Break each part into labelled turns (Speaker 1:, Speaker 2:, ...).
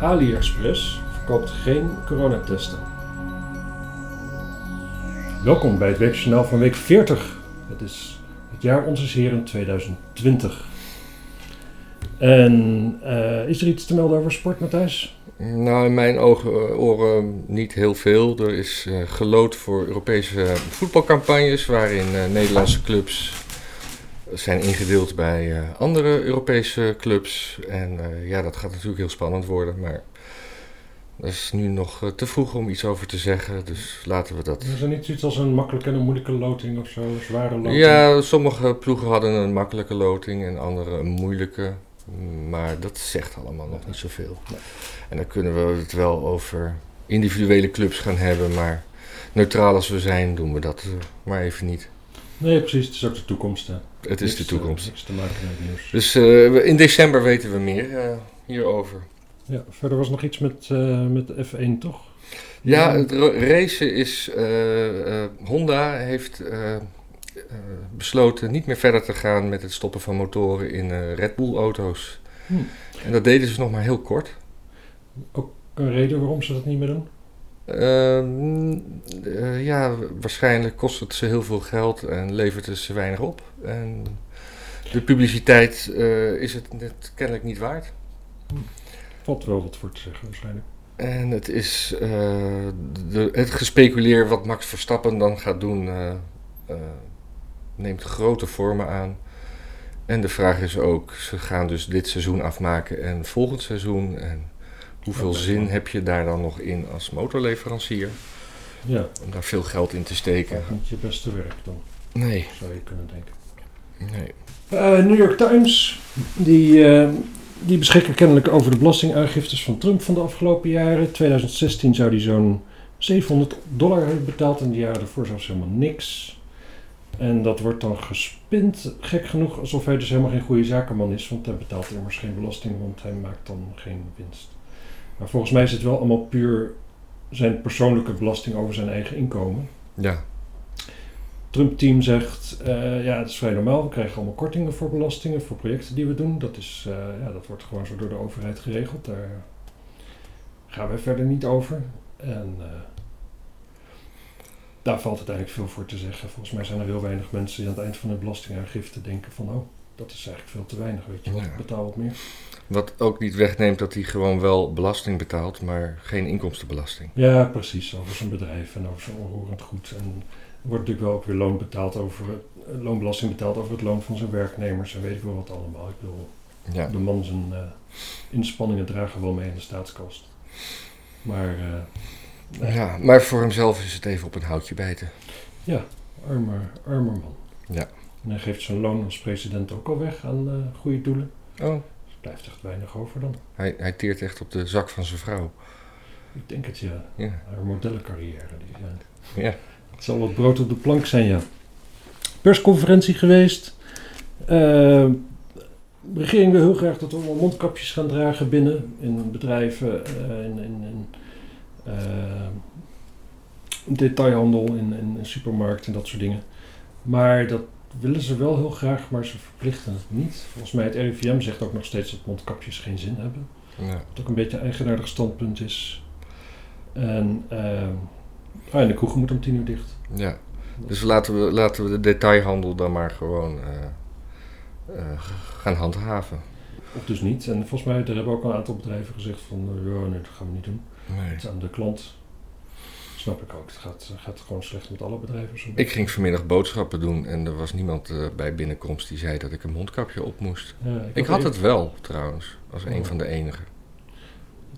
Speaker 1: AliExpress verkoopt geen coronatesten. Welkom bij het Weekjournaal van week 40. Het is het jaar onze Heren 2020. En eh, is er iets te melden over sport, Matthijs?
Speaker 2: Nou, in mijn ogen, eh, oren niet heel veel. Er is uh, gelood voor Europese voetbalcampagnes, waarin Nederlandse clubs zijn ingedeeld bij andere Europese clubs. En ja, dat gaat natuurlijk heel spannend worden, maar dat is nu nog te vroeg om iets over te zeggen, dus laten we dat...
Speaker 1: Is er niet iets als een makkelijke en een moeilijke loting of zo, een zware loting?
Speaker 2: Ja, sommige ploegen hadden een makkelijke loting en andere een moeilijke. Maar dat zegt allemaal nog niet zoveel. En dan kunnen we het wel over individuele clubs gaan hebben, maar neutraal als we zijn, doen we dat maar even niet.
Speaker 1: Nee, precies. Het is ook de toekomst. Hè.
Speaker 2: Het is de toekomst.
Speaker 1: Uh, niks te maken met nieuws.
Speaker 2: Dus uh, in december weten we meer uh, hierover.
Speaker 1: Ja, verder was nog iets met, met de F1, toch?
Speaker 2: Ja, het racen is. Honda heeft eh, besloten niet meer verder te gaan met het stoppen van motoren in Red Bull-auto's. Hm. En dat deden ze nog maar heel kort.
Speaker 1: Ook een reden waarom ze dat niet meer doen?
Speaker 2: Ehm, eh, ja, waarschijnlijk kost het ze heel veel geld en levert het ze weinig op. En de publiciteit is het net kennelijk niet waard.
Speaker 1: Hm. Valt wel wat voor te zeggen waarschijnlijk.
Speaker 2: En het is de, het gespeculeer wat Max Verstappen dan gaat doen neemt grote vormen aan. En de vraag is ook, ze gaan dus dit seizoen afmaken en volgend seizoen. En hoeveel zin heb je daar dan nog in als motorleverancier?
Speaker 1: Ja.
Speaker 2: Om daar veel geld in te steken.
Speaker 1: Dat is niet je beste werk dan.
Speaker 2: Nee.
Speaker 1: Zou je kunnen denken.
Speaker 2: Nee.
Speaker 1: Uh, New York Times, die, uh, die beschikken kennelijk over de belastingaangiftes van Trump van de afgelopen jaren. 2016 zou die zo'n 700 dollar hebben betaald en de jaren daarvoor zelfs helemaal niks. En dat wordt dan gespind, gek genoeg, alsof hij dus helemaal geen goede zakenman is, want hij betaalt immers geen belasting, want hij maakt dan geen winst. Maar volgens mij is het wel allemaal puur zijn persoonlijke belasting over zijn eigen inkomen.
Speaker 2: Ja.
Speaker 1: Trump-team zegt, uh, ja, het is vrij normaal, we krijgen allemaal kortingen voor belastingen, voor projecten die we doen. Dat, is, uh, ja, dat wordt gewoon zo door de overheid geregeld, daar gaan wij verder niet over. En... Uh, daar valt uiteindelijk veel voor te zeggen. Volgens mij zijn er heel weinig mensen die aan het eind van hun belastingaangifte denken van oh, dat is eigenlijk veel te weinig, weet je, ja. betaal wat meer.
Speaker 2: Wat ook niet wegneemt dat hij gewoon wel belasting betaalt, maar geen inkomstenbelasting.
Speaker 1: Ja, precies, over zijn bedrijf en over zijn onroerend goed. En er wordt natuurlijk wel ook weer loon betaald over, loonbelasting betaald over het loon van zijn werknemers en weet ik wel wat allemaal. Ik bedoel, ja. de man zijn uh, inspanningen dragen wel mee in de staatskast. Maar uh,
Speaker 2: ja, maar voor hemzelf is het even op een houtje bijten.
Speaker 1: Ja, armer, armer man.
Speaker 2: Ja.
Speaker 1: En hij geeft zijn loon als president ook al weg aan uh, goede doelen.
Speaker 2: Oh.
Speaker 1: Dus er blijft echt weinig over dan.
Speaker 2: Hij, hij teert echt op de zak van zijn vrouw.
Speaker 1: Ik denk het, ja.
Speaker 2: ja.
Speaker 1: Haar modellencarrière. Die,
Speaker 2: ja. ja.
Speaker 1: Het zal wat brood op de plank zijn, ja. Persconferentie geweest. Uh, de regering wil heel graag dat we allemaal mondkapjes gaan dragen binnen in bedrijven, uh, in, in, in detailhandel, in, in, in supermarkten en dat soort dingen. Maar dat willen ze wel heel graag, maar ze verplichten het niet. Volgens mij het RIVM zegt ook nog steeds dat mondkapjes geen zin hebben.
Speaker 2: Ja.
Speaker 1: Wat ook een beetje een eigenaardig standpunt is. En, uh, ah, en de kroegen moet om tien uur dicht.
Speaker 2: Ja, dus laten we, laten we de detailhandel dan maar gewoon uh, uh, gaan handhaven.
Speaker 1: Of dus niet. En volgens mij er hebben ook een aantal bedrijven gezegd van, ja, nee, dat gaan we niet doen.
Speaker 2: Nee.
Speaker 1: Het aan de klant. Snap ik ook. Het gaat, gaat gewoon slecht met alle bedrijven.
Speaker 2: Ik ging vanmiddag boodschappen doen en er was niemand uh, bij binnenkomst die zei dat ik een mondkapje op moest.
Speaker 1: Ja, ik,
Speaker 2: ik had het wel trouwens, als een van de enigen.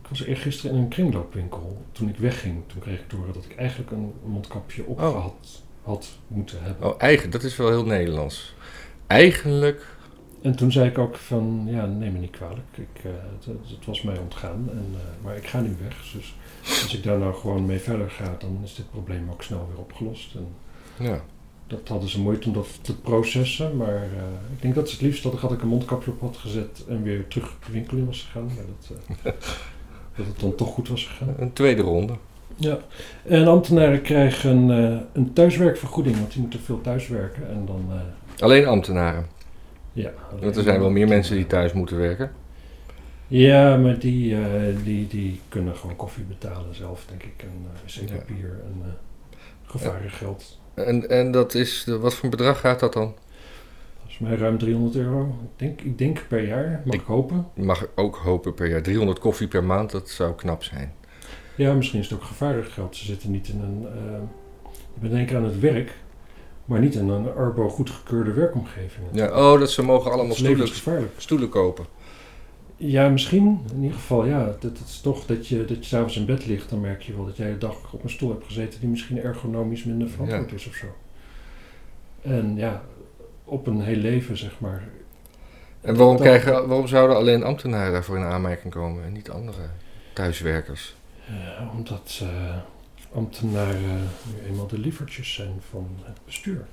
Speaker 1: Ik was eergisteren in een kringloopwinkel. Toen ik wegging, toen kreeg ik door dat ik eigenlijk een mondkapje op
Speaker 2: oh.
Speaker 1: had, had moeten hebben.
Speaker 2: Oh, eigen, dat is wel heel Nederlands. Eigenlijk
Speaker 1: en toen zei ik ook van, ja, neem me niet kwalijk. Ik, uh, het, het, was mij ontgaan, en, uh, maar ik ga nu weg. Dus als ik daar nou gewoon mee verder ga, dan is dit probleem ook snel weer opgelost. En
Speaker 2: ja.
Speaker 1: Dat hadden ze moeite om dat te processen, maar uh, ik denk dat ze het liefst dat, had ik een mondkapje op had gezet en weer terug de winkel in was gegaan. Maar dat, dat het dan toch goed was gegaan.
Speaker 2: Een tweede ronde.
Speaker 1: Ja, en ambtenaren krijgen een thuiswerkvergoeding, want die moeten veel thuiswerken. En dan,
Speaker 2: Alleen ambtenaren?
Speaker 1: Ja.
Speaker 2: Want er zijn wel meer mensen die thuis moeten werken.
Speaker 1: Ja, maar die, eh, die, die kunnen gewoon koffie betalen zelf, denk ik. En uh, wc-papier en uh, gevarengeld.
Speaker 2: En, en dat is, de, wat voor bedrag gaat dat dan?
Speaker 1: Volgens mij ruim 300 euro. Ik denk, ik denk per jaar, mag ik, ik hopen.
Speaker 2: Mag ook hopen per jaar. 300 koffie per maand, dat zou knap zijn.
Speaker 1: Ja, misschien is het ook gevarengeld. Ze zitten niet in een... je bent denk ik aan het werk, maar niet in een Arbo goedgekeurde werkomgeving.
Speaker 2: Ja, oh, dat ze mogen allemaal stoelen, stoelen kopen.
Speaker 1: Ja, misschien. In ieder geval, ja. Het, is toch dat je, dat je s'avonds in bed ligt, dan merk je wel dat jij de dag op een stoel hebt gezeten die misschien ergonomisch minder verantwoord ja. is of zo. En ja, op een heel leven, zeg maar.
Speaker 2: En waarom, krijgen, waarom zouden alleen ambtenaren daarvoor in aanmerking komen en niet andere thuiswerkers?
Speaker 1: Ja, omdat uh, ambtenaren nu eenmaal de lievertjes zijn van het bestuur.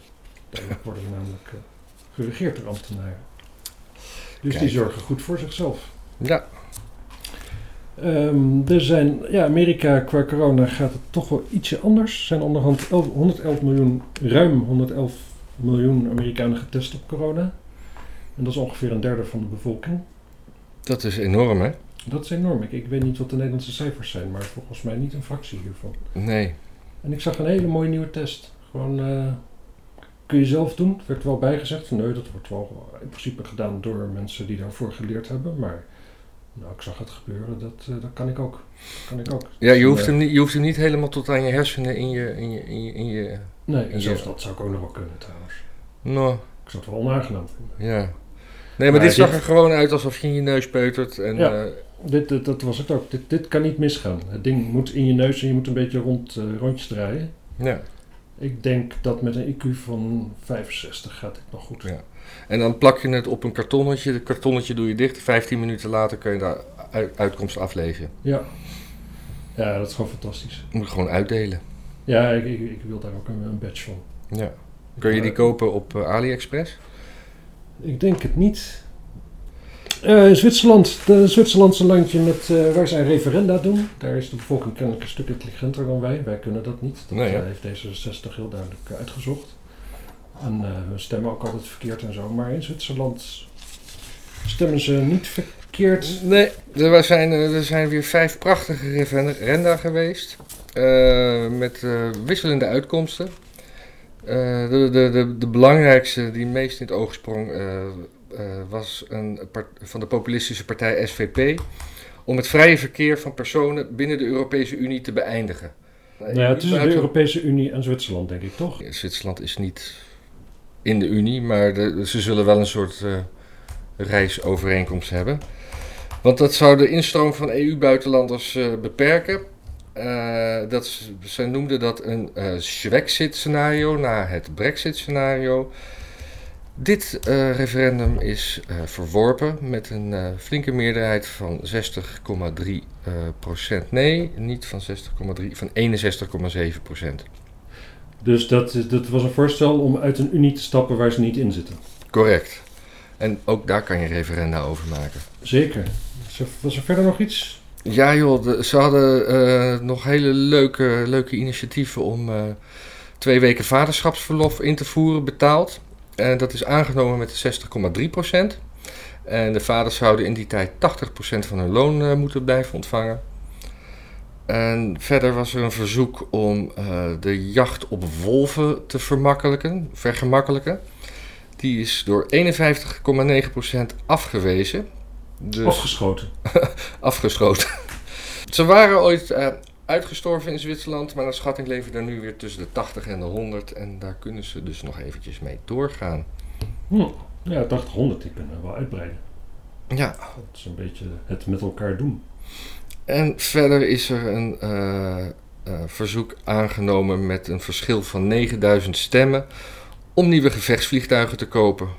Speaker 1: Daar worden namelijk uh, geregeerd door ambtenaren. Dus die zorgen goed voor zichzelf.
Speaker 2: Ja.
Speaker 1: Um, er zijn, ja, Amerika qua corona gaat het toch wel ietsje anders. Er zijn onderhand 111 miljoen, ruim 111 miljoen Amerikanen getest op corona. En dat is ongeveer een derde van de bevolking.
Speaker 2: Dat is enorm, hè?
Speaker 1: Dat is enorm. Ik, ik weet niet wat de Nederlandse cijfers zijn, maar volgens mij niet een fractie hiervan.
Speaker 2: Nee.
Speaker 1: En ik zag een hele mooie nieuwe test. Gewoon uh, kun je zelf doen. Het werd wel bijgezegd van nee, dat wordt wel in principe gedaan door mensen die daarvoor geleerd hebben. Maar nou, ik zag het gebeuren, dat, uh, dat kan ik ook. kan ik ook.
Speaker 2: Ja, je hoeft, hem niet, je hoeft hem niet helemaal tot aan je hersenen in je... In je, in je, in je
Speaker 1: nee, en zelfs dat zou ik ook nog wel kunnen trouwens.
Speaker 2: Nou.
Speaker 1: Ik zou het wel onaangenaam vinden.
Speaker 2: Ja. Nee, maar, dit zag er gewoon uit alsof je in je neus peutert. En,
Speaker 1: ja, uh, dit, dit, dat was het ook. Dit, dit kan niet misgaan. Het ding moet in je neus en je moet een beetje rond, uh, rondjes draaien.
Speaker 2: Ja.
Speaker 1: Ik denk dat met een IQ van 65 gaat dit nog goed.
Speaker 2: Ja. En dan plak je het op een kartonnetje. Het kartonnetje doe je dicht. 15 minuten later kun je daar uitkomst aflezen.
Speaker 1: Ja. Ja, dat is gewoon fantastisch.
Speaker 2: Moet je gewoon uitdelen.
Speaker 1: Ja, ik, ik, ik wil daar ook een, een, badge van.
Speaker 2: Ja. Kun je die kopen op uh, AliExpress?
Speaker 1: Ik denk het niet. Uh, Zwitserland, de Zwitserlandse landje met, uh, waar zij referenda doen. Daar is de bevolking kennelijk een stuk intelligenter dan wij. Wij kunnen dat niet. Dat
Speaker 2: nee, ja.
Speaker 1: heeft D66 heel duidelijk uitgezocht. En we stemmen ook altijd verkeerd en zo. Maar in Zwitserland stemmen ze niet verkeerd.
Speaker 2: Nee, er zijn, er zijn weer vijf prachtige referenda geweest. Met wisselende uitkomsten. de, de, de, de belangrijkste, die meest in het oog sprong, uh, was een van de populistische partij SVP om het vrije verkeer van personen binnen de Europese Unie te beëindigen.
Speaker 1: Nou ja, tussen de Europese Unie en Zwitserland, denk ik toch?
Speaker 2: Zwitserland is niet in de Unie, maar de, ze zullen wel een soort uh, reisovereenkomst hebben. Want dat zou de instroom van EU-buitenlanders uh, beperken. Uh, dat, ze noemden dat een Schwexit-scenario na het Brexit-scenario. Dit uh, referendum is uh, verworpen met een uh, flinke meerderheid van 60,3 procent. Nee, niet van 60,3, van 61,7 procent.
Speaker 1: Dus dat, dat was een voorstel om uit een unie te stappen waar ze niet in zitten?
Speaker 2: Correct. En ook daar kan je referenda over maken.
Speaker 1: Zeker. Was er verder nog iets?
Speaker 2: Ja joh, de, ze hadden nog hele leuke, leuke initiatieven om twee weken vaderschapsverlof in te voeren, betaald. En dat is aangenomen met 60,3%. En de vaders zouden in die tijd 80% van hun loon uh, moeten blijven ontvangen. En verder was er een verzoek om uh, de jacht op wolven te vermakkelijken, vergemakkelijken. Die is door 51,9% afgewezen.
Speaker 1: Dus afgeschoten.
Speaker 2: afgeschoten. Ze waren ooit uh, uitgestorven in Zwitserland, maar naar schatting leven er nu weer tussen de 80 en de 100 en daar kunnen ze dus nog eventjes mee doorgaan.
Speaker 1: Hm. Ja, 80, 100, die kunnen we wel uitbreiden.
Speaker 2: Ja.
Speaker 1: Dat is een beetje het met elkaar doen.
Speaker 2: En verder is er een uh, uh, verzoek aangenomen met een verschil van 9000 stemmen om nieuwe gevechtsvliegtuigen te kopen.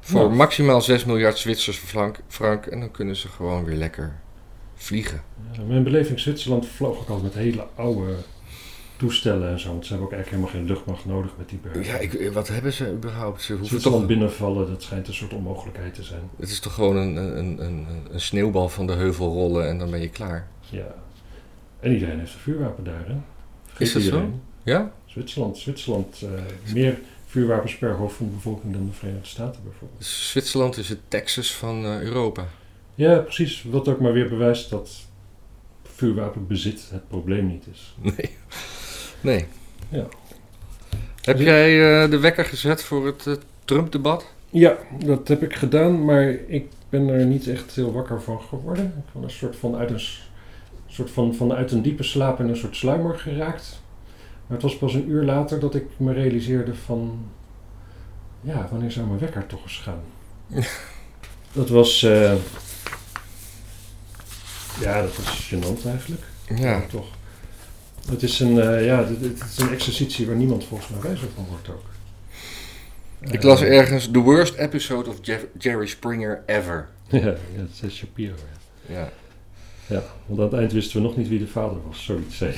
Speaker 2: Voor nou. maximaal 6 miljard Zwitsers frank, frank en dan kunnen ze gewoon weer lekker vliegen.
Speaker 1: Ja, mijn beleving Zwitserland vloog ook altijd met hele oude toestellen en zo. Want ze hebben ook eigenlijk helemaal geen luchtmacht nodig met die bergen.
Speaker 2: Ja, ik, wat hebben ze überhaupt? Ze
Speaker 1: hoeven toch binnenvallen, dat schijnt een soort onmogelijkheid te zijn.
Speaker 2: Het is toch gewoon een, een, een, een sneeuwbal van de heuvel rollen en dan ben je klaar.
Speaker 1: Ja. En iedereen heeft een vuurwapen daar, hè?
Speaker 2: is dat
Speaker 1: iedereen.
Speaker 2: zo? Ja?
Speaker 1: Zwitserland, Zwitserland uh, meer vuurwapens per hoofd van de bevolking dan de Verenigde Staten bijvoorbeeld.
Speaker 2: Zwitserland is het Texas van uh, Europa.
Speaker 1: Ja, precies. Wat ook maar weer bewijst dat vuurwapenbezit het probleem niet is.
Speaker 2: Nee. Nee.
Speaker 1: Ja.
Speaker 2: Heb jij eh, de wekker gezet voor het eh, Trump-debat?
Speaker 1: Ja, dat heb ik gedaan, maar ik ben er niet echt heel wakker van geworden. Ik ben een soort van uit een, soort van, vanuit een diepe slaap in een soort sluimer geraakt. Maar het was pas een uur later dat ik me realiseerde van... Ja, wanneer zou mijn wekker toch eens gaan? dat was... eh, ja, dat was gênant eigenlijk.
Speaker 2: Ja.
Speaker 1: toch. Het is een, eh, ja, het, het is een exercitie waar niemand volgens mij wijzer van wordt ook.
Speaker 2: Ik las
Speaker 1: Eh,
Speaker 2: ergens The worst episode of Jeff- Jerry Springer ever.
Speaker 1: Ja, ja, dat is Shapiro. Ja.
Speaker 2: Ja.
Speaker 1: ja, want aan het eind wisten we nog niet wie de vader was. Zoiets zei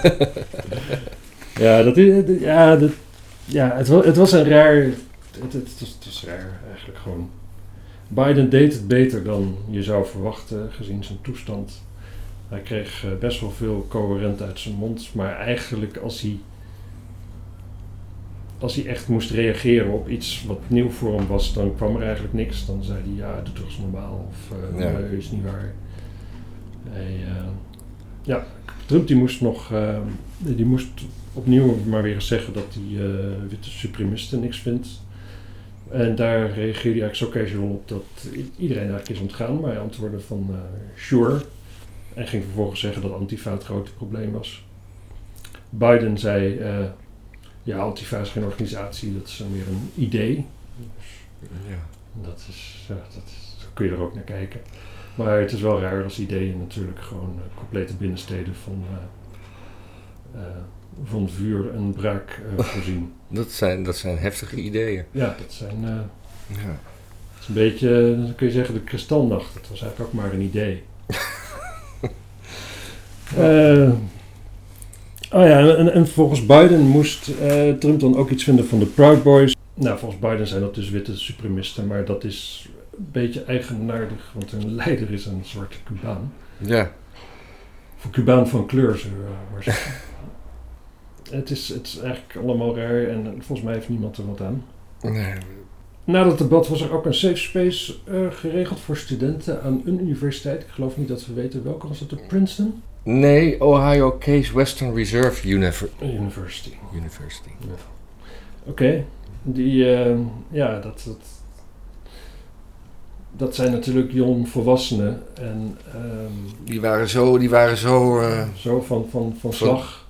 Speaker 1: ja, dat is, ja, dat, ja het, was, het was een raar... Het, het, het, was, het was raar eigenlijk gewoon. Biden deed het beter dan je zou verwachten gezien zijn toestand. Hij kreeg eh, best wel veel coherent uit zijn mond. Maar eigenlijk als hij... Als hij echt moest reageren op iets wat nieuw voor hem was, dan kwam er eigenlijk niks. Dan zei hij, ja, doe toch eens normaal. Of,
Speaker 2: Ja.
Speaker 1: nee, is niet waar. Hij, eh, ja, Trump die moest nog, die moest opnieuw maar weer eens zeggen dat hij witte supremisten niks vindt. En daar reageerde hij eigenlijk zo casual op dat iedereen eigenlijk is ontgaan. Maar hij antwoordde van eh, sure. En ging vervolgens zeggen dat Antifa het grote probleem was. Biden zei, eh, ja, Antifa is geen organisatie, dat is meer een idee.
Speaker 2: ja.
Speaker 1: Dat is, ja, dat is, kun je er ook naar kijken. Maar het is wel raar als ideeën natuurlijk gewoon eh, complete binnensteden van, van vuur en braak eh, voorzien.
Speaker 2: Dat, zijn, dat zijn heftige ideeën.
Speaker 1: Ja, dat zijn, eh,
Speaker 2: Ja.
Speaker 1: het is een beetje, eh, dan kun je zeggen, de kristalnacht. Dat was eigenlijk ook maar een idee. Eh, oh ja, en, en volgens Biden moest eh, Trump dan ook iets vinden van de Proud Boys. Nou, volgens Biden zijn dat dus witte supremisten, maar dat is een beetje eigenaardig, want hun leider is een zwarte Cubaan.
Speaker 2: Ja.
Speaker 1: Een Cubaan van kleur, zullen we maar zeggen. het, is, het is eigenlijk allemaal raar en volgens mij heeft niemand er wat aan.
Speaker 2: Nee.
Speaker 1: Na dat debat was er ook een safe space eh, geregeld voor studenten aan een universiteit. Ik geloof niet dat we weten welke. Was het de Princeton
Speaker 2: Nee, Ohio Case Western Reserve Univer-
Speaker 1: University?
Speaker 2: University.
Speaker 1: Oké, die, eh, ja, dat, dat, dat zijn natuurlijk jong volwassenen en ehm,
Speaker 2: Die waren zo, die waren zo eh,
Speaker 1: zo van, van, van slag.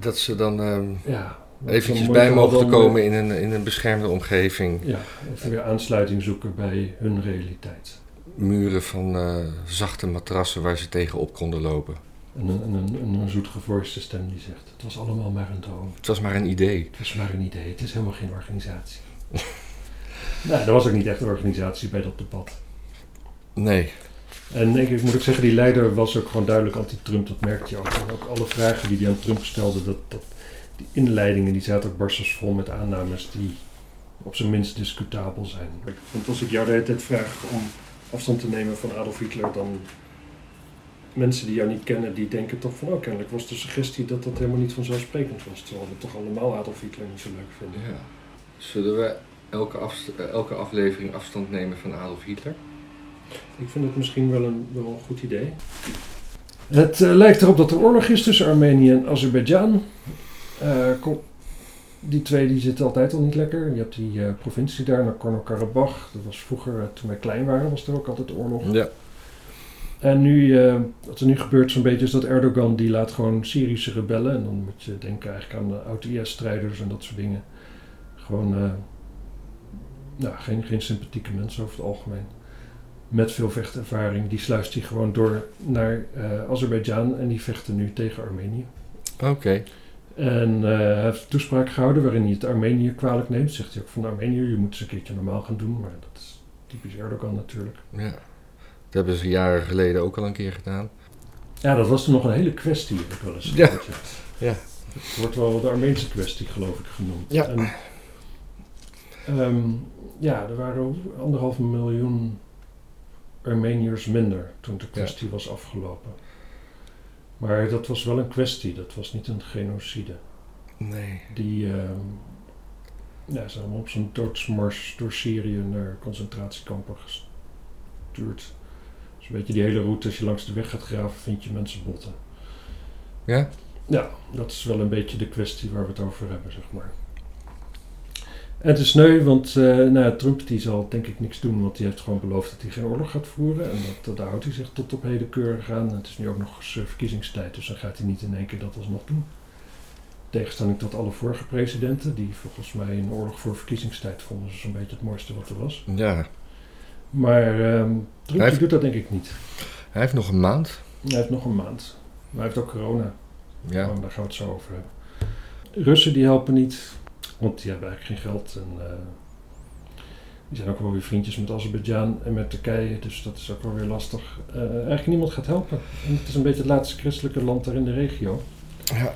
Speaker 2: Dat ze dan ehm
Speaker 1: Ja,
Speaker 2: eventjes bij
Speaker 1: dan,
Speaker 2: komen in een, in een beschermde omgeving.
Speaker 1: Ja, even weer aansluiting zoeken bij hun realiteit.
Speaker 2: Muren van eh, zachte matrassen waar ze tegenop konden lopen.
Speaker 1: En een, en een, en een zoetgevoiste stem die zegt, het was allemaal maar een droom.
Speaker 2: Het was maar een idee.
Speaker 1: Het is maar een idee, het is helemaal geen organisatie. nou, er was ook niet echt een organisatie bij dat debat.
Speaker 2: Nee.
Speaker 1: En ik, ik moet ook zeggen, die leider was ook gewoon duidelijk anti-Trump, dat merkte je ook. En ook alle vragen die hij aan Trump stelde, dat, dat, die inleidingen, die zaten ook barstens vol met aannames die op zijn minst discutabel zijn. Want als ik jou de hele tijd vraag om afstand te nemen van Adolf Hitler, dan mensen die jou niet kennen, die denken toch van, oh, kennelijk was de suggestie dat dat helemaal niet vanzelfsprekend was. Terwijl we toch allemaal Adolf Hitler niet zo leuk vinden.
Speaker 2: Ja. Zullen we elke, elke aflevering afstand nemen van Adolf Hitler?
Speaker 1: Ik vind het misschien wel een, wel een goed idee. Het eh, lijkt erop dat er oorlog is tussen Armenië en Azerbeidzjan. Eh, die twee die zitten altijd al niet lekker. Je hebt die eh, provincie daar, Nagorno-Karabakh. Dat was vroeger, toen wij klein waren, was er ook altijd oorlog.
Speaker 2: Ja.
Speaker 1: En nu, eh, wat er nu gebeurt zo'n beetje is dat Erdogan die laat gewoon Syrische rebellen. En dan moet je denken eigenlijk aan de oud-IS-strijders en dat soort dingen. Gewoon, eh, nou, geen, geen sympathieke mensen over het algemeen. Met veel vechtervaring. Die sluist hij gewoon door naar eh Azerbeidzjan en die vechten nu tegen Armenië.
Speaker 2: Oké.
Speaker 1: En eh, hij heeft een toespraak gehouden waarin hij het Armenië kwalijk neemt. Zegt hij ook van Armenië, je moet eens een keertje normaal gaan doen. Maar dat is typisch Erdogan natuurlijk.
Speaker 2: Ja. Dat hebben ze jaren geleden ook al een keer gedaan.
Speaker 1: Ja, dat was toen nog een hele kwestie, heb ik wel eens
Speaker 2: Ja.
Speaker 1: gehoord,
Speaker 2: Ja.
Speaker 1: Het wordt wel de Armeense kwestie, geloof ik, genoemd.
Speaker 2: Ja.
Speaker 1: En, ehm, ja, er waren anderhalf miljoen Armeniërs minder toen de kwestie was afgelopen. Maar dat was wel een kwestie, dat was niet een genocide.
Speaker 2: Nee.
Speaker 1: Die ehm ja, zijn op zo'n doodsmars door Syrië naar concentratiekampen ges- duurt. Dus een beetje die hele route, als je langs de weg gaat graven, vind je mensenbotten.
Speaker 2: Ja?
Speaker 1: Ja, dat is wel een beetje de kwestie waar we het over hebben, zeg maar. En het is sneu, want eh, nou Trump die zal denk ik niks doen, want die heeft gewoon beloofd dat hij geen oorlog gaat voeren. En dat, daar houdt hij zich tot op heden keurig aan. Het is nu ook nog eens eh, verkiezingstijd, dus dan gaat hij niet in één keer dat alsnog doen. Tegenstelling tot alle vorige presidenten, die volgens mij een oorlog voor verkiezingstijd vonden ze zo'n beetje het mooiste wat er was.
Speaker 2: Ja.
Speaker 1: Maar ehm Trump
Speaker 2: heeft-
Speaker 1: doet dat denk ik niet.
Speaker 2: Hij heeft nog een maand.
Speaker 1: Hij heeft nog een maand. Maar hij heeft ook corona.
Speaker 2: Ja.
Speaker 1: Daar gaan we het zo over hebben. Russen die helpen niet, want die hebben eigenlijk geen geld. En, eh, die zijn ook wel weer vriendjes met Azerbeidzjan en met Turkije, dus dat is ook wel weer lastig. Eh, eigenlijk niemand gaat helpen. En het is een beetje het laatste christelijke land daar in de regio.
Speaker 2: Ja.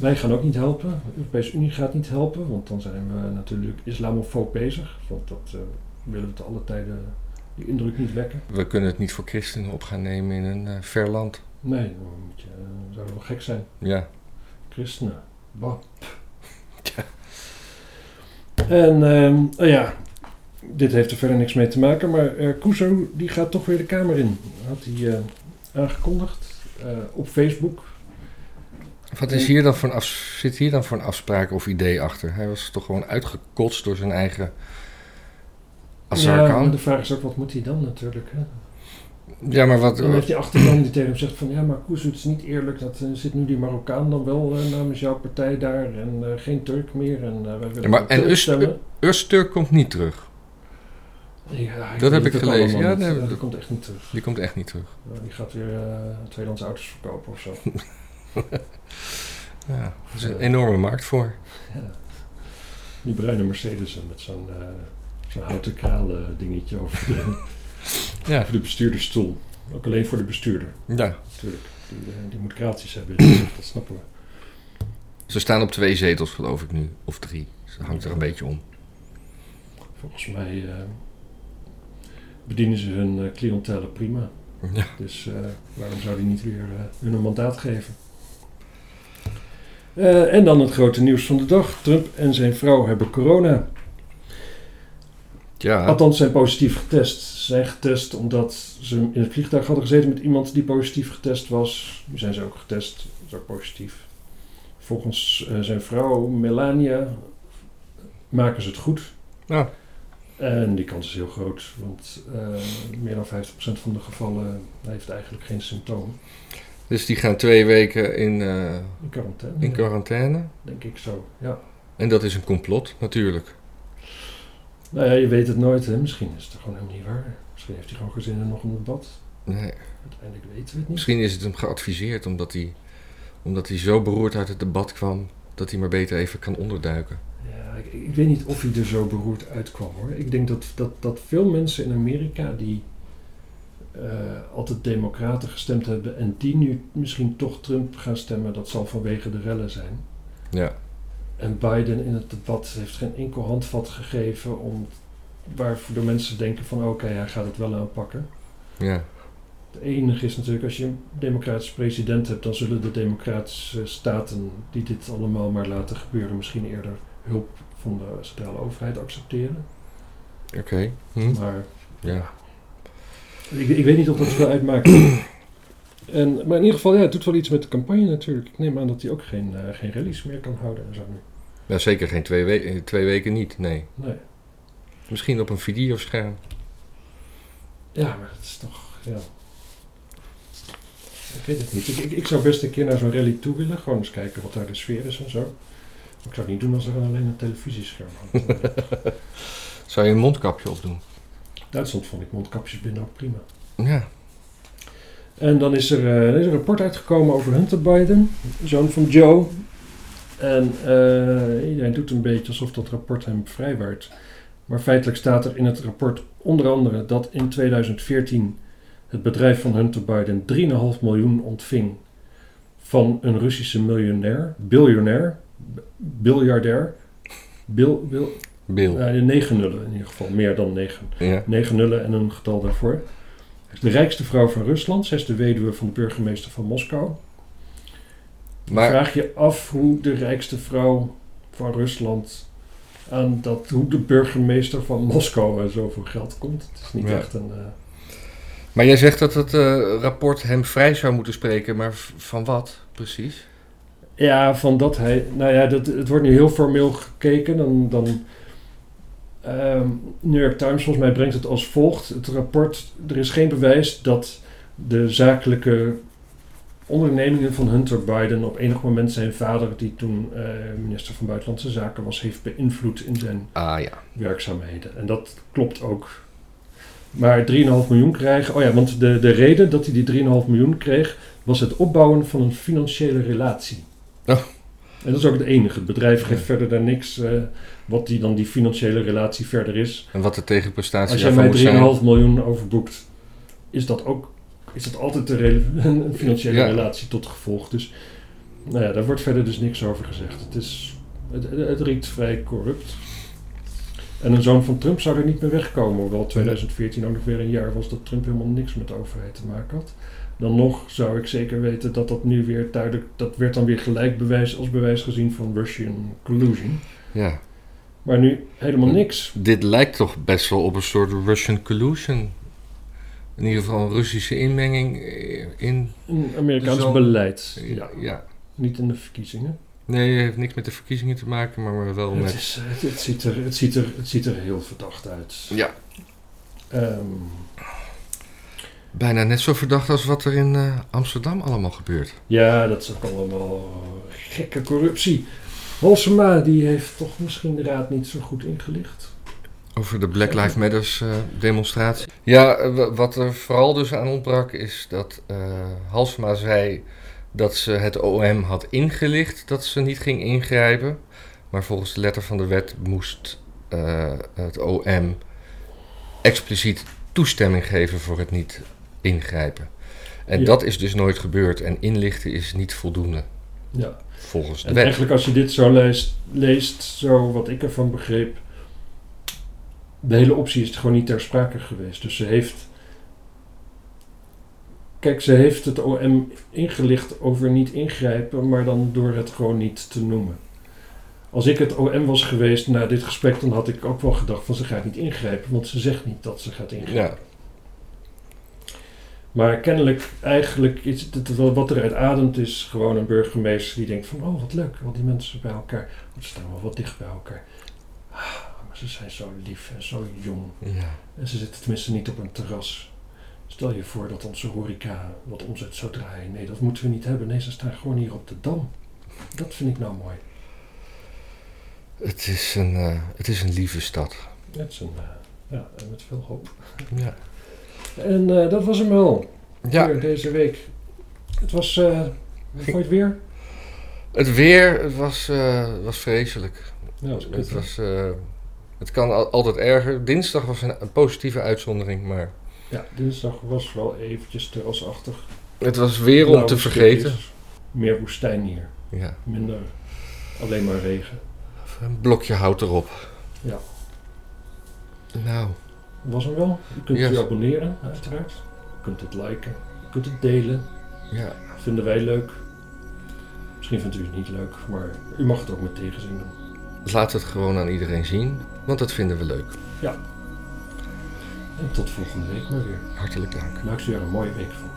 Speaker 1: Wij gaan ook niet helpen. De Europese Unie gaat niet helpen, want dan zijn we natuurlijk islamofoob bezig. Want dat eh, willen we te alle tijden die indruk niet wekken.
Speaker 2: We kunnen het niet voor christenen op gaan nemen in een ver land.
Speaker 1: Nee, dan moet je, zou wel gek zijn.
Speaker 2: Ja.
Speaker 1: Christenen. Bah. En oh ja, dit heeft er verder niks mee te maken, maar Kuzo die gaat toch weer de Kamer in. Had hij eh, aangekondigd eh, op Facebook.
Speaker 2: Wat is hier dan voor een af, zit hier dan voor een afspraak of idee achter? Hij was toch gewoon uitgekotst door zijn eigen Azarkan?
Speaker 1: de vraag is ook, wat moet hij dan natuurlijk? Hè?
Speaker 2: Ja, maar wat...
Speaker 1: Dan heeft die achterban die tegen hem zegt van, ja, maar Kuzo, het is niet eerlijk. Dat eh, zit nu die Marokkaan dan wel eh, namens jouw partij daar en eh, geen Turk meer. En, wij willen
Speaker 2: Ja, maar- en
Speaker 1: Turk
Speaker 2: Us-
Speaker 1: stemmen.
Speaker 2: Öztürk komt niet terug.
Speaker 1: Ja,
Speaker 2: Dat heb ik gelezen. Ja,
Speaker 1: niet.
Speaker 2: nee,
Speaker 1: Ja,
Speaker 2: dat-
Speaker 1: dat komt echt niet terug.
Speaker 2: Die komt echt niet terug.
Speaker 1: Die gaat weer eh tweedehands auto's verkopen of zo.
Speaker 2: Ja, er is een enorme markt voor.
Speaker 1: Ja. Die bruine Mercedes met zo'n zo'n houten kralen dingetje over de,
Speaker 2: Ja,
Speaker 1: over de bestuurdersstoel. Ook alleen voor de bestuurder,
Speaker 2: ja.
Speaker 1: natuurlijk. Die, eh, die moet kraaltjes hebben, gezicht, dat snappen we.
Speaker 2: Ze staan op twee zetels, geloof ik nu. Of drie. Dus dat hangt er een beetje om.
Speaker 1: Volgens mij eh, bedienen ze hun uh, cliëntele prima.
Speaker 2: Ja.
Speaker 1: Dus eh, waarom zou die niet weer eh, hun een mandaat geven? Eh, en dan het grote nieuws van de dag. Trump en zijn vrouw hebben corona.
Speaker 2: Ja,
Speaker 1: Althans, zijn positief getest. Ze zijn getest omdat ze in het vliegtuig hadden gezeten met iemand die positief getest was. Nu zijn ze ook getest. Dat is ook positief. Volgens eh, zijn vrouw Melania maken ze het goed.
Speaker 2: Ja.
Speaker 1: En die kans is heel groot, want eh, meer dan 50% van de gevallen heeft eigenlijk geen symptoom.
Speaker 2: dus die gaan twee weken in, eh,
Speaker 1: In quarantaine,
Speaker 2: in quarantaine.
Speaker 1: denk ik zo. Ja.
Speaker 2: En dat is een complot, natuurlijk.
Speaker 1: Nou ja, je weet het nooit, hè. Misschien is het gewoon helemaal niet waar. Misschien heeft hij gewoon geen zin in nog een debat.
Speaker 2: Nee.
Speaker 1: Uiteindelijk weten we het niet.
Speaker 2: Misschien is het hem geadviseerd omdat hij, omdat hij zo beroerd uit het debat kwam... dat hij maar beter even kan onderduiken.
Speaker 1: Ja, ik, ik weet niet of hij er zo beroerd uitkwam hoor. Ik denk dat, dat, dat veel mensen in Amerika die eh, altijd democraten gestemd hebben en die nu misschien toch Trump gaan stemmen, dat zal vanwege de rellen zijn.
Speaker 2: Ja,
Speaker 1: En Biden in het debat heeft geen enkel handvat gegeven om waarvoor de mensen denken van oké, hij gaat het wel aanpakken.
Speaker 2: ja.
Speaker 1: Het enige is natuurlijk, als je een democratische president hebt, dan zullen de democratische staten die dit allemaal maar laten gebeuren, misschien eerder hulp van de centrale overheid accepteren.
Speaker 2: Oké. Hm.
Speaker 1: Maar
Speaker 2: Ja.
Speaker 1: ik, ik weet niet of dat veel uitmaakt. En, maar in ieder geval, ja, het doet wel iets met de campagne natuurlijk. Ik neem aan dat hij ook geen, eh, geen rallies meer kan houden en zo nu.
Speaker 2: Ja, zeker geen twee, we- eh, twee weken niet, nee.
Speaker 1: Nee.
Speaker 2: Misschien op een videoscherm.
Speaker 1: Ja, maar het is toch, ja. Ik weet het niet. Ik, ik, ik zou best een keer naar zo'n rally toe willen. Gewoon eens kijken wat daar de sfeer is en zo. Maar ik zou het niet doen als er alleen een televisiescherm hangt.
Speaker 2: Zou je een mondkapje opdoen?
Speaker 1: Duitsland vond ik mondkapjes binnen ook prima.
Speaker 2: Ja.
Speaker 1: En dan is er, eh, er is een rapport uitgekomen over Hunter Biden, zoon van Joe. En iedereen doet een beetje alsof dat rapport hem vrijwaart. Maar feitelijk staat er in het rapport onder andere dat in 2014 het bedrijf van Hunter Biden 3,5 miljoen ontving van een Russische miljonair, biljonair, biljardair, bil, bil,
Speaker 2: Bill.
Speaker 1: eh, negen nullen in ieder geval, meer dan negen.
Speaker 2: Ja.
Speaker 1: Negen nullen en een getal daarvoor. De rijkste vrouw van Rusland. Zij is de weduwe van de burgemeester van Moskou.
Speaker 2: Maar,
Speaker 1: Vraag je af hoe de rijkste vrouw van Rusland aan dat, hoe de burgemeester van Moskou aan zoveel geld komt. Het is niet
Speaker 2: Ja.
Speaker 1: echt een. eh,
Speaker 2: Maar jij zegt dat het eh, rapport hem vrij zou moeten spreken, maar van wat precies?
Speaker 1: Ja, van dat hij. Nou ja, dat, het wordt nu heel formeel gekeken. Dan. dan ehm, New York Times volgens mij brengt het als volgt. Het rapport. Er is geen bewijs dat de zakelijke ondernemingen van Hunter Biden op enig moment zijn vader, die toen eh, minister van Buitenlandse Zaken was, heeft beïnvloed in zijn
Speaker 2: Ah ja.
Speaker 1: werkzaamheden. En dat klopt ook. Maar 3,5 miljoen krijgen. Oh ja, want de, de reden dat hij die 3,5 miljoen kreeg, was het opbouwen van een financiële relatie.
Speaker 2: Oh.
Speaker 1: En dat is ook het enige. Het bedrijf geeft
Speaker 2: Ja.
Speaker 1: verder daar niks eh, wat die dan die financiële relatie verder is.
Speaker 2: En wat de tegenprestatie
Speaker 1: Als jij mij 3,5 miljoen overboekt, is dat ook is dat altijd een, financiële
Speaker 2: Ja.
Speaker 1: relatie tot gevolg. Dus nou ja, daar wordt verder dus niks over gezegd. Het, is, het, het riekt vrij corrupt. En een zoon van Trump zou er niet meer wegkomen, hoewel 2014 ook nog weer een jaar was dat Trump helemaal niks met de overheid te maken had. Dan nog zou ik zeker weten dat dat nu weer duidelijk, dat werd dan weer gelijk bewijs als bewijs gezien van Russian collusion.
Speaker 2: Ja.
Speaker 1: Maar nu helemaal niks.
Speaker 2: Dit lijkt toch best wel op een soort Russian collusion. In ieder geval een Russische inmenging eh, in...
Speaker 1: Amerikaans beleid.
Speaker 2: Ja.
Speaker 1: Ja,
Speaker 2: ja.
Speaker 1: niet in de verkiezingen.
Speaker 2: Nee, het heeft niks met de verkiezingen te maken, maar wel
Speaker 1: Het,
Speaker 2: met...
Speaker 1: is, het, het ziet er, het, ziet er, het ziet er heel verdacht uit.
Speaker 2: Ja,
Speaker 1: Ehm,
Speaker 2: bijna net zo verdacht als wat er in eh, Amsterdam allemaal gebeurt.
Speaker 1: ja, dat is ook allemaal gekke corruptie. Halsema, die heeft toch misschien de raad niet zo goed ingelicht.
Speaker 2: Over de Black Lives Matters eh, demonstratie. Ja, eh, wa- wat er vooral dus aan ontbrak is dat eh Halsema zei dat ze het OM had ingelicht dat ze niet ging ingrijpen. Maar volgens de letter van de wet moest het OM expliciet toestemming geven voor het niet ingrijpen. En
Speaker 1: Ja.
Speaker 2: dat is dus nooit gebeurd en inlichten is niet voldoende
Speaker 1: Ja.
Speaker 2: volgens de
Speaker 1: En
Speaker 2: wet.
Speaker 1: eigenlijk als je dit zo leest, leest, zo wat ik ervan begreep, de hele optie is gewoon niet ter sprake geweest. Dus ze heeft, kijk, ze heeft het OM ingelicht over niet ingrijpen, maar dan door het gewoon niet te noemen. Als ik het OM was geweest na dit gesprek, dan had ik ook wel gedacht van ze gaat niet ingrijpen, want ze zegt niet dat ze gaat ingrijpen.
Speaker 2: Ja,
Speaker 1: Maar kennelijk, eigenlijk, is het, wat eruit ademt, is gewoon een burgemeester die denkt van, oh wat leuk, al die mensen bij elkaar. Oh, Ze staan wel wat dicht bij elkaar. Ze zijn zo lief en zo jong.
Speaker 2: ja.
Speaker 1: En ze zitten tenminste niet op een terras. Stel je voor dat onze horeca wat omzet zou draaien. Nee, dat moeten we niet hebben. Nee, ze staan gewoon hier op de Dam. Dat vind ik nou mooi.
Speaker 2: Het, is een, eh, het is een lieve stad.
Speaker 1: Het is een, eh, ja, met veel hoop.
Speaker 2: Ja.
Speaker 1: En eh, dat was hem wel.
Speaker 2: ja.
Speaker 1: Voor deze week. Het was, hoe vond je het weer?
Speaker 2: Het weer het was, was vreselijk.
Speaker 1: Ja, was
Speaker 2: Het, was, het kan al- altijd erger. Dinsdag was een, een positieve uitzondering, maar
Speaker 1: Ja, dinsdag was wel eventjes terrasachtig.
Speaker 2: het was weer om te vergeten.
Speaker 1: Meer woestijn hier.
Speaker 2: Ja,
Speaker 1: Minder alleen maar regen.
Speaker 2: een blokje hout erop.
Speaker 1: Ja.
Speaker 2: Nou,
Speaker 1: Was hem wel. Je kunt
Speaker 2: Ja.
Speaker 1: je abonneren, uiteraard. Je kunt het liken. Je kunt het delen.
Speaker 2: ja.
Speaker 1: Vinden wij leuk. Misschien vindt u het niet leuk, maar u mag het ook met tegenzin doen.
Speaker 2: Laat het gewoon aan iedereen zien, want dat vinden we leuk.
Speaker 1: En tot volgende week maar weer.
Speaker 2: Hartelijk dank.
Speaker 1: Maak ze er een mooie week van.